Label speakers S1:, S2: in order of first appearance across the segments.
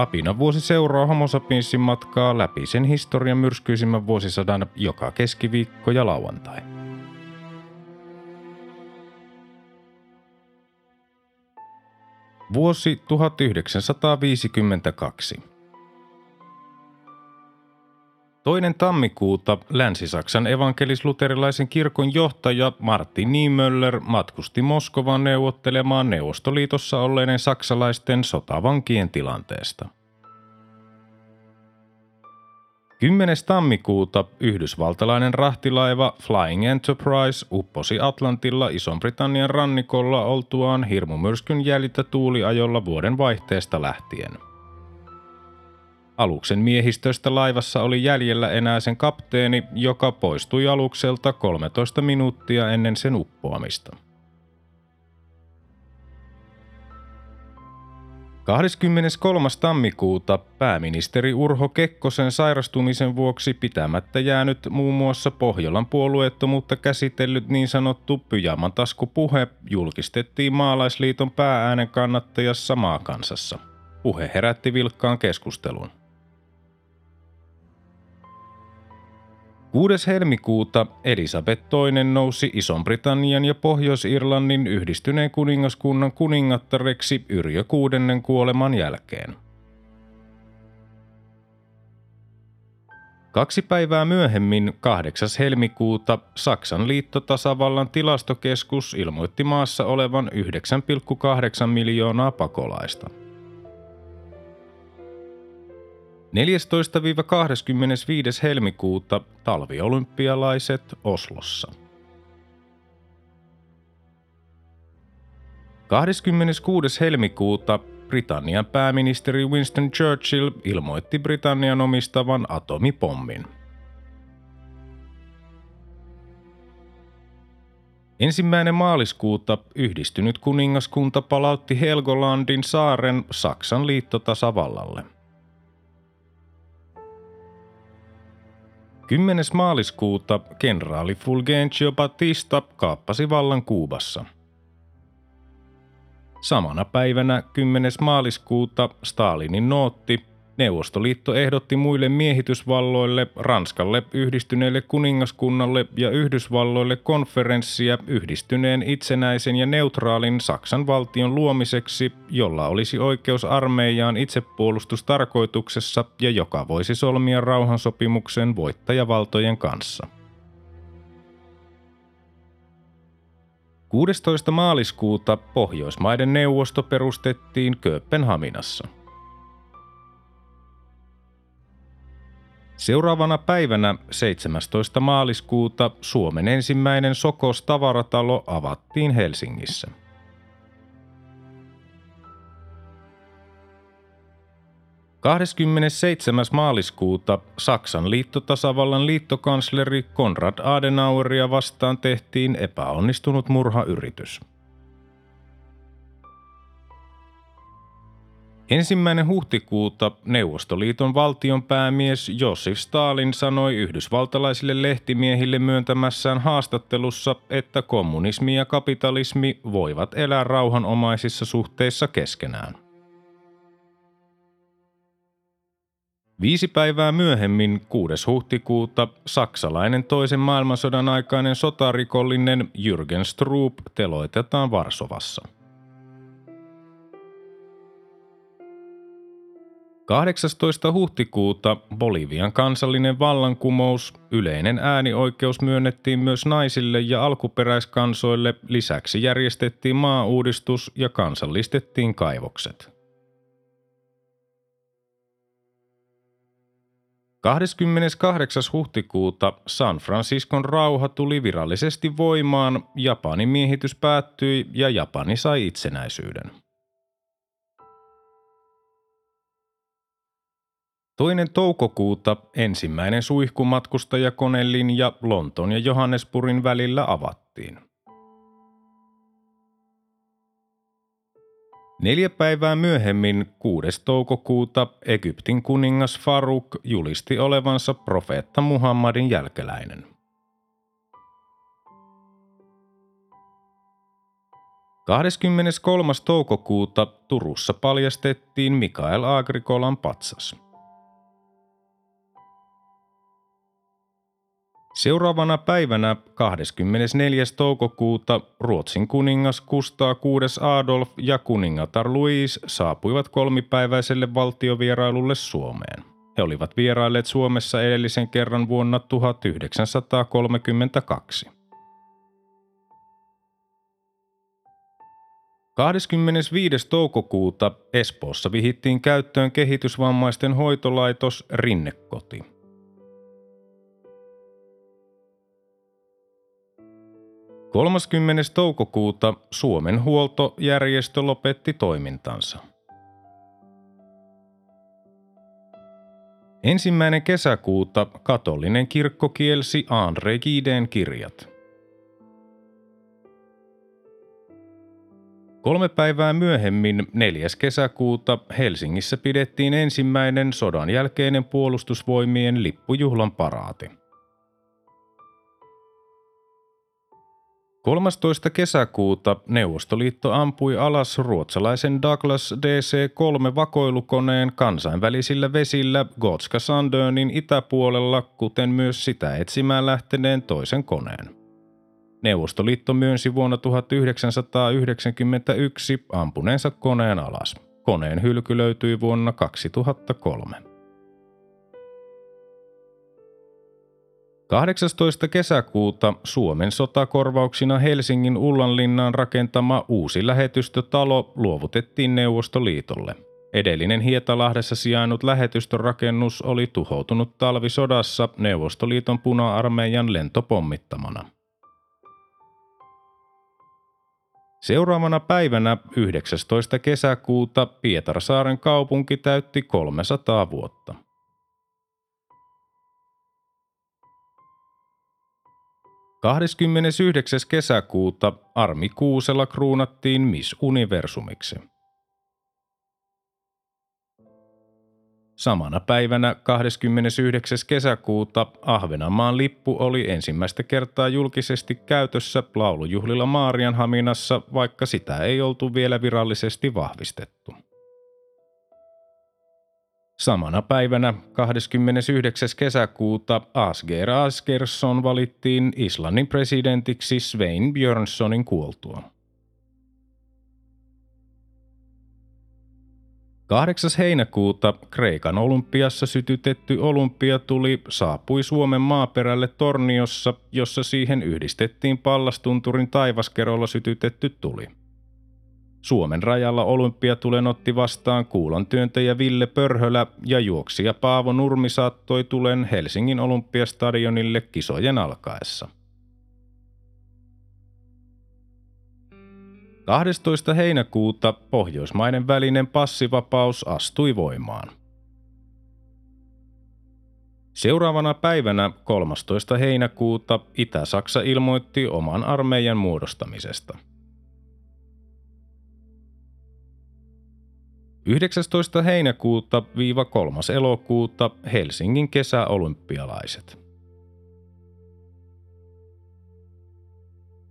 S1: Apina vuosi seuraa Homo sapiensin matkaa läpi sen historian myrskyisimmän vuosisadan joka keskiviikko ja lauantai. Vuosi 1952. Toinen tammikuuta Länsi-Saksan evankelis-luterilaisen kirkon johtaja Martin Niemöller matkusti Moskovaan neuvottelemaan Neuvostoliitossa olleiden saksalaisten sotavankien tilanteesta – 10. tammikuuta yhdysvaltalainen rahtilaiva Flying Enterprise upposi Atlantilla Ison-Britannian rannikolla oltuaan hirmumyrskyn jäljitä tuuliajolla vuoden vaihteesta lähtien. Aluksen miehistöstä laivassa oli jäljellä enää sen kapteeni, joka poistui alukselta 13 minuuttia ennen sen uppoamista. 23. tammikuuta pääministeri Urho Kekkosen sairastumisen vuoksi pitämättä jäänyt muun muassa Pohjolan puolueettomuutta käsitellyt niin sanottu pyjamantaskupuhe julkistettiin Maalaisliiton päääänen kannattajassa Maakansassa. Puhe herätti vilkkaan keskustelun. 6. helmikuuta Elisabeth II nousi Ison-Britannian ja Pohjois-Irlannin yhdistyneen kuningaskunnan kuningattareksi Yrjö kuudennen kuoleman jälkeen. Kaksi päivää myöhemmin, 8. helmikuuta, Saksan liittotasavallan tilastokeskus ilmoitti maassa olevan 9,8 miljoonaa pakolaista – 14-25. helmikuuta talviolympialaiset Oslossa. 26. helmikuuta Britannian pääministeri Winston Churchill ilmoitti Britannian omistavan atomipommin – Ensimmäinen maaliskuuta yhdistynyt kuningaskunta palautti Helgolandin saaren Saksan liittotasavallalle – 10. maaliskuuta kenraali Fulgencio Batista kaappasi vallan Kuubassa. Samana päivänä 10. maaliskuuta Stalinin nootti Neuvostoliitto ehdotti muille miehitysvalloille, Ranskalle, yhdistyneelle kuningaskunnalle ja Yhdysvalloille konferenssia yhdistyneen itsenäisen ja neutraalin Saksan valtion luomiseksi, jolla olisi oikeus armeijaan itsepuolustustarkoituksessa ja joka voisi solmia rauhansopimuksen voittajavaltojen kanssa. 16. maaliskuuta Pohjoismaiden neuvosto perustettiin Kööpenhaminassa – Seuraavana päivänä 17. maaliskuuta Suomen ensimmäinen Sokos tavaratalo avattiin Helsingissä. –27. maaliskuuta Saksan liittotasavallan liittokansleri Konrad Adenaueria vastaan tehtiin epäonnistunut murhayritys. Ensimmäinen huhtikuuta Neuvostoliiton valtionpäämies Josif Stalin sanoi yhdysvaltalaisille lehtimiehille myöntämässään haastattelussa, että kommunismi ja kapitalismi voivat elää rauhanomaisissa suhteissa keskenään. Viisi päivää myöhemmin, 6. huhtikuuta, saksalainen toisen maailmansodan aikainen sotarikollinen Jürgen Stroop teloitetaan Varsovassa – 18. huhtikuuta Bolivian kansallinen vallankumous, yleinen äänioikeus myönnettiin myös naisille ja alkuperäiskansoille, lisäksi järjestettiin maauudistus ja kansallistettiin kaivokset. 28. huhtikuuta San Franciscon rauha tuli virallisesti voimaan, Japanin miehitys päättyi ja Japani sai itsenäisyyden. Toinen toukokuuta ensimmäinen suihkumatkustajakonelinja Lontoon ja Johannesburgin välillä avattiin. Neljä päivää myöhemmin, 6. toukokuuta, Egyptin kuningas Faruk julisti olevansa profeetta Muhammadin jälkeläinen. 23. toukokuuta Turussa paljastettiin Mikael Agrikolan patsas. Seuraavana päivänä 24. toukokuuta Ruotsin kuningas Kustaa VI Adolf ja kuningatar Louise saapuivat kolmipäiväiselle valtiovierailulle Suomeen. He olivat vierailleet Suomessa edellisen kerran vuonna 1932. 25. toukokuuta Espoossa vihittiin käyttöön kehitysvammaisten hoitolaitos Rinnekoti. 30. toukokuuta Suomen huoltojärjestö lopetti toimintansa. Ensimmäinen kesäkuuta katolinen kirkko kielsi Andre Giden kirjat. Kolme päivää myöhemmin, 4. kesäkuuta, Helsingissä pidettiin ensimmäinen sodan jälkeinen puolustusvoimien lippujuhlan paraati. 13. kesäkuuta Neuvostoliitto ampui alas ruotsalaisen Douglas DC-3 vakoilukoneen kansainvälisillä vesillä Gotska Sandönin itäpuolella, kuten myös sitä etsimään lähteneen toisen koneen. Neuvostoliitto myönsi vuonna 1991 ampuneensa koneen alas. Koneen hylky löytyi vuonna 2003. 18. kesäkuuta Suomen sotakorvauksina Helsingin Ullanlinnaan rakentama uusi lähetystötalo luovutettiin Neuvostoliitolle. Edellinen Hietalahdessa sijainnut lähetystörakennus oli tuhoutunut talvisodassa Neuvostoliiton puna-armeijan lentopommittamana. Seuraavana päivänä 19. kesäkuuta Pietarsaaren kaupunki täytti 300 vuotta. 29. kesäkuuta Armi Kuusela kruunattiin Miss Universumiksi. Samana päivänä 29. kesäkuuta Ahvenanmaan lippu oli ensimmäistä kertaa julkisesti käytössä laulujuhlilla Maarianhaminassa, vaikka sitä ei oltu vielä virallisesti vahvistettu. Samana päivänä 29. kesäkuuta Asger Asgersson valittiin Islannin presidentiksi Svein Björnssonin kuoltua. 8. heinäkuuta Kreikan olympiassa sytytetty olympiatuli saapui Suomen maaperälle Torniossa, jossa siihen yhdistettiin Pallastunturin taivaskerolla sytytetty tuli. Suomen rajalla olympiatulen otti vastaan kuulan työntäjä Ville Pörhölä ja juoksija Paavo Nurmi saattoi tulen Helsingin olympiastadionille kisojen alkaessa. 12. heinäkuuta Pohjoismaiden välinen passivapaus astui voimaan. Seuraavana päivänä 13. heinäkuuta Itä-Saksa ilmoitti oman armeijan muodostamisesta – 19. heinäkuuta viiva 3. elokuuta Helsingin kesäolympialaiset.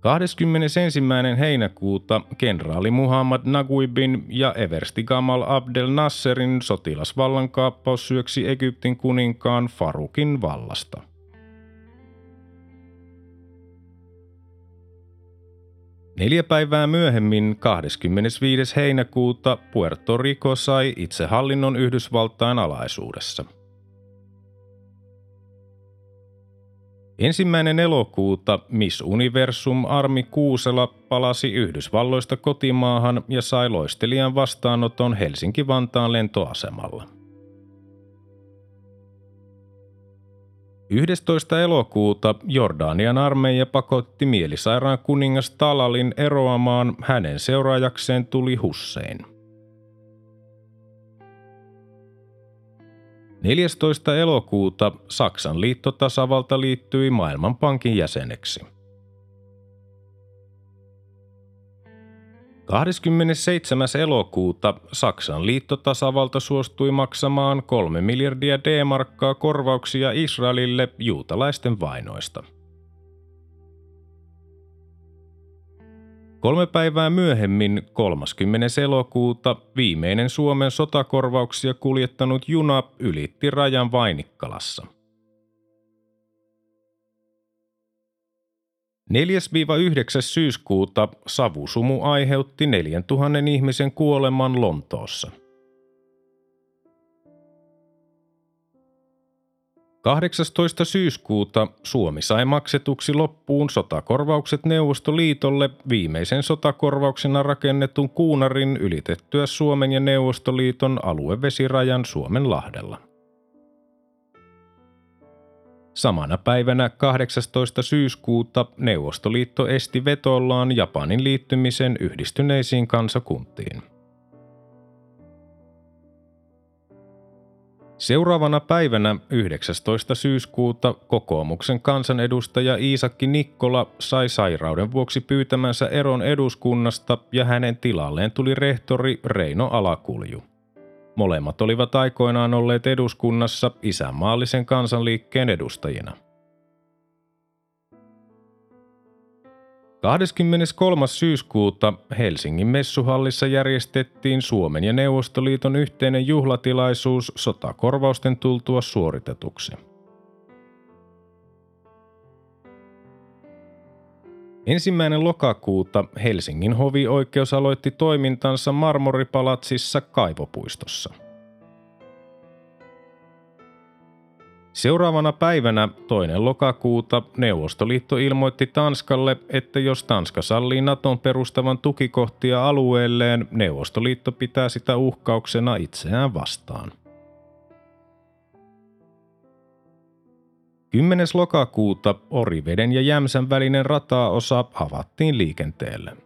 S1: 21. heinäkuuta kenraali Muhammad Naguibin ja eversti Gamal Abdel Nasserin sotilasvallankaappaus syöksi Egyptin kuninkaan Farukin vallasta – Neljä päivää myöhemmin, 25. heinäkuuta, Puerto Rico sai itsehallinnon Yhdysvaltain alaisuudessa. Ensimmäinen elokuuta Miss Universum Armi Kuusela palasi Yhdysvalloista kotimaahan ja sai loistelijan vastaanoton Helsinki-Vantaan lentoasemalla. 11. elokuuta Jordanian armeija pakotti mielisairaan kuningas Talalin eroamaan, hänen seuraajakseen tuli Hussein. 14. elokuuta Saksan liittotasavalta liittyi Maailmanpankin jäseneksi. 27. elokuuta Saksan liittotasavalta suostui maksamaan 3 miljardia D-markkaa korvauksia Israelille juutalaisten vainoista. Kolme päivää myöhemmin, 30. elokuuta, viimeinen Suomen sotakorvauksia kuljettanut juna ylitti rajan Vainikkalassa. 4-9. syyskuuta savusumu aiheutti 4000 ihmisen kuoleman Lontoossa – 18. syyskuuta Suomi sai maksetuksi loppuun sotakorvaukset Neuvostoliitolle viimeisen sotakorvauksena rakennetun kuunarin ylitettyä Suomen ja Neuvostoliiton aluevesirajan Suomen lahdella. Samana päivänä 18. syyskuuta Neuvostoliitto esti vetollaan Japanin liittymisen yhdistyneisiin kansakuntiin. Seuraavana päivänä 19. syyskuuta kokoomuksen kansanedustaja Iisakki Nikkola sai sairauden vuoksi pyytämänsä eron eduskunnasta ja hänen tilalleen tuli rehtori Reino Alakulju. Molemmat olivat aikoinaan olleet eduskunnassa isänmaallisen kansanliikkeen edustajina. 23. syyskuuta Helsingin messuhallissa järjestettiin Suomen ja Neuvostoliiton yhteinen juhlatilaisuus sotakorvausten tultua suoritetuksi. Ensimmäinen lokakuuta Helsingin hovioikeus aloitti toimintansa Marmoripalatsissa Kaivopuistossa. Seuraavana päivänä toinen lokakuuta Neuvostoliitto ilmoitti Tanskalle, että jos Tanska sallii Naton perustavan tukikohtia alueelleen, Neuvostoliitto pitää sitä uhkauksena itseään vastaan. 10. lokakuuta Oriveden ja Jämsän välinen rataosa avattiin liikenteelle.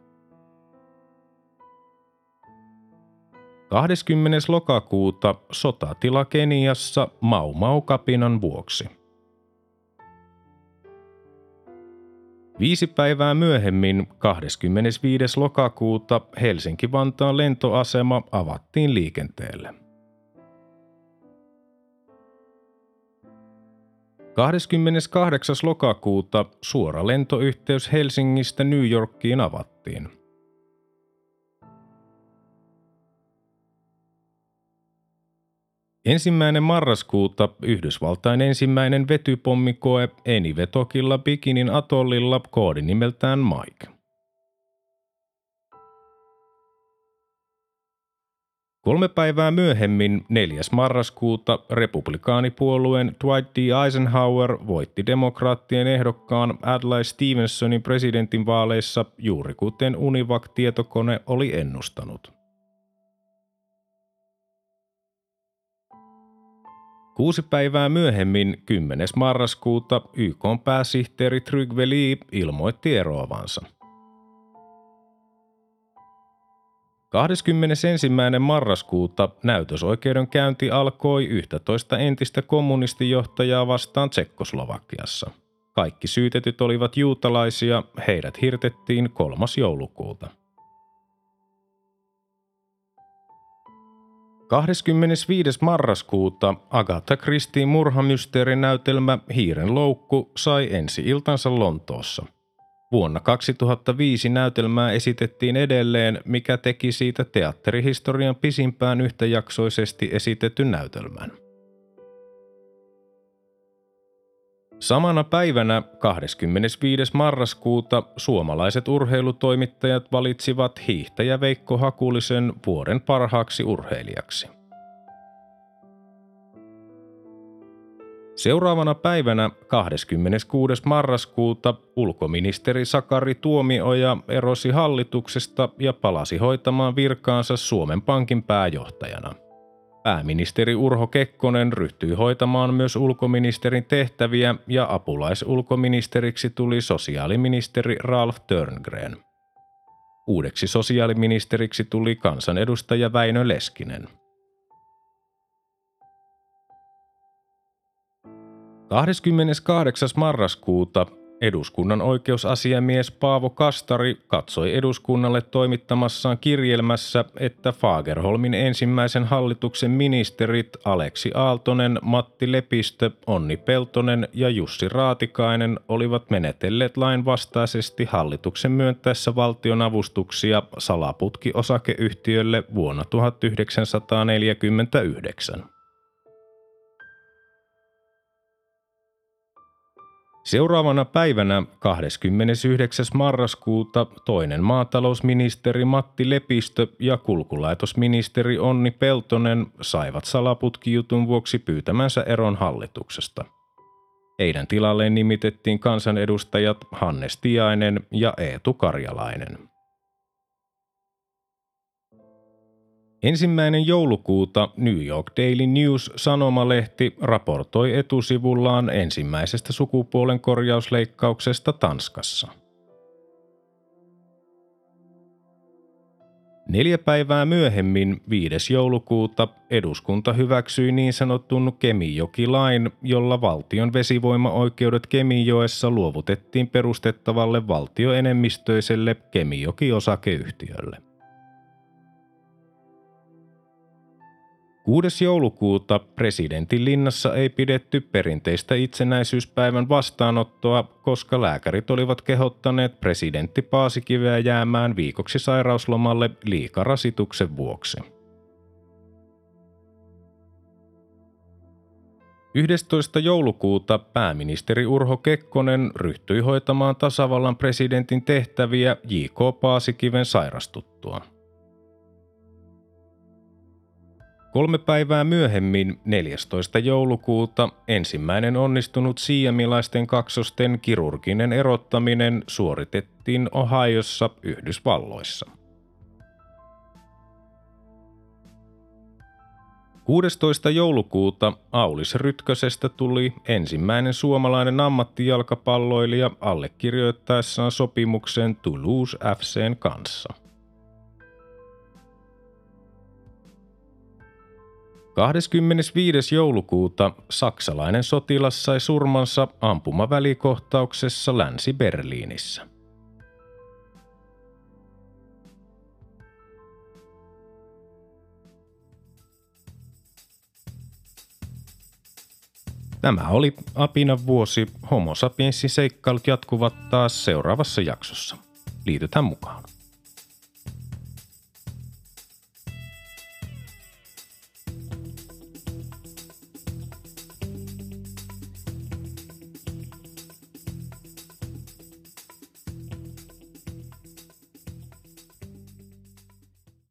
S1: 20. lokakuuta sotatila Keniassa Mau-Mau-kapinan vuoksi. Viisi päivää myöhemmin, 25. lokakuuta, Helsinki-Vantaan lentoasema avattiin liikenteelle. 28. lokakuuta suora lentoyhteys Helsingistä New Yorkiin avattiin. Ensimmäinen marraskuuta Yhdysvaltain ensimmäinen vetypommikoe Enivetokilla Bikinin atollilla koodinimeltään Mike. Kolme päivää myöhemmin, 4. marraskuuta, republikaanipuolueen Dwight D. Eisenhower voitti demokraattien ehdokkaan Adlai Stevensonin presidentinvaaleissa juuri kuten Univac-tietokone oli ennustanut. Kuusi päivää myöhemmin, 10. marraskuuta, YK pääsihteeri Trygve Lee ilmoitti eroavansa. 21. marraskuuta näytösoikeudenkäynti alkoi 11 entistä kommunistijohtajaa vastaan Tsekkoslovakiassa. Kaikki syytetyt olivat juutalaisia, heidät hirtettiin 3. joulukuuta. 25. marraskuuta Agatha Christien murhamysteerinäytelmä Hiiren loukku sai ensi iltansa Lontoossa. Vuonna 2005 näytelmää esitettiin edelleen, mikä teki siitä teatterihistorian pisimpään yhtäjaksoisesti esitetyn näytelmän. Samana päivänä 25. marraskuuta suomalaiset urheilutoimittajat valitsivat hiihtäjä Veikko Hakulisen vuoden parhaaksi urheilijaksi. Seuraavana päivänä 26. marraskuuta ulkoministeri Sakari Tuomioja erosi hallituksesta ja palasi hoitamaan virkaansa Suomen Pankin pääjohtajana – Pääministeri Urho Kekkonen ryhtyi hoitamaan myös ulkoministerin tehtäviä ja apulaisulkoministeriksi tuli sosiaaliministeri Ralf Törngren. Uudeksi sosiaaliministeriksi tuli kansanedustaja Väinö Leskinen. 28. marraskuuta Eduskunnan oikeusasiamies Paavo Kastari katsoi eduskunnalle toimittamassaan kirjelmässä, että Fagerholmin ensimmäisen hallituksen ministerit Aleksi Aaltonen, Matti Lepistö, Onni Peltonen ja Jussi Raatikainen olivat menetelleet lainvastaisesti hallituksen myöntäessä valtionavustuksia salaputki-osakeyhtiölle vuonna 1949. Seuraavana päivänä 29. marraskuuta toinen maatalousministeri Matti Lepistö ja kulkulaitosministeri Onni Peltonen saivat salaputkijutun vuoksi pyytämänsä eron hallituksesta. Heidän tilalleen nimitettiin kansanedustajat Hannes Tiainen ja Eetu Karjalainen. Ensimmäinen joulukuuta New York Daily News sanomalehti raportoi etusivullaan ensimmäisestä sukupuolen korjausleikkauksesta Tanskassa. Neljä päivää myöhemmin, 5. joulukuuta, eduskunta hyväksyi niin sanotun Kemijoki-lain, jolla valtion vesivoimaoikeudet Kemijoessa luovutettiin perustettavalle valtioenemmistöiselle Kemijoki-osakeyhtiölle. 6. joulukuuta presidentin linnassa ei pidetty perinteistä itsenäisyyspäivän vastaanottoa, koska lääkärit olivat kehottaneet presidentti Paasikiveä jäämään viikoksi sairauslomalle liikarasituksen vuoksi. 11. joulukuuta pääministeri Urho Kekkonen ryhtyi hoitamaan tasavallan presidentin tehtäviä J.K. Paasikiven sairastuttua. Kolme päivää myöhemmin, 14. joulukuuta, ensimmäinen onnistunut siamilaisten kaksosten kirurginen erottaminen suoritettiin Ohiossa Yhdysvalloissa. 16. joulukuuta Aulis Rytkösestä tuli ensimmäinen suomalainen ammattijalkapalloilija allekirjoittaessaan sopimuksen Toulouse FCn kanssa – 25. joulukuuta saksalainen sotilas sai surmansa ampumavälikohtauksessa Länsi-Berliinissä. Tämä oli Apina vuosi. Homo sapiensin seikkailut jatkuvat taas seuraavassa jaksossa. Liitytään mukaan.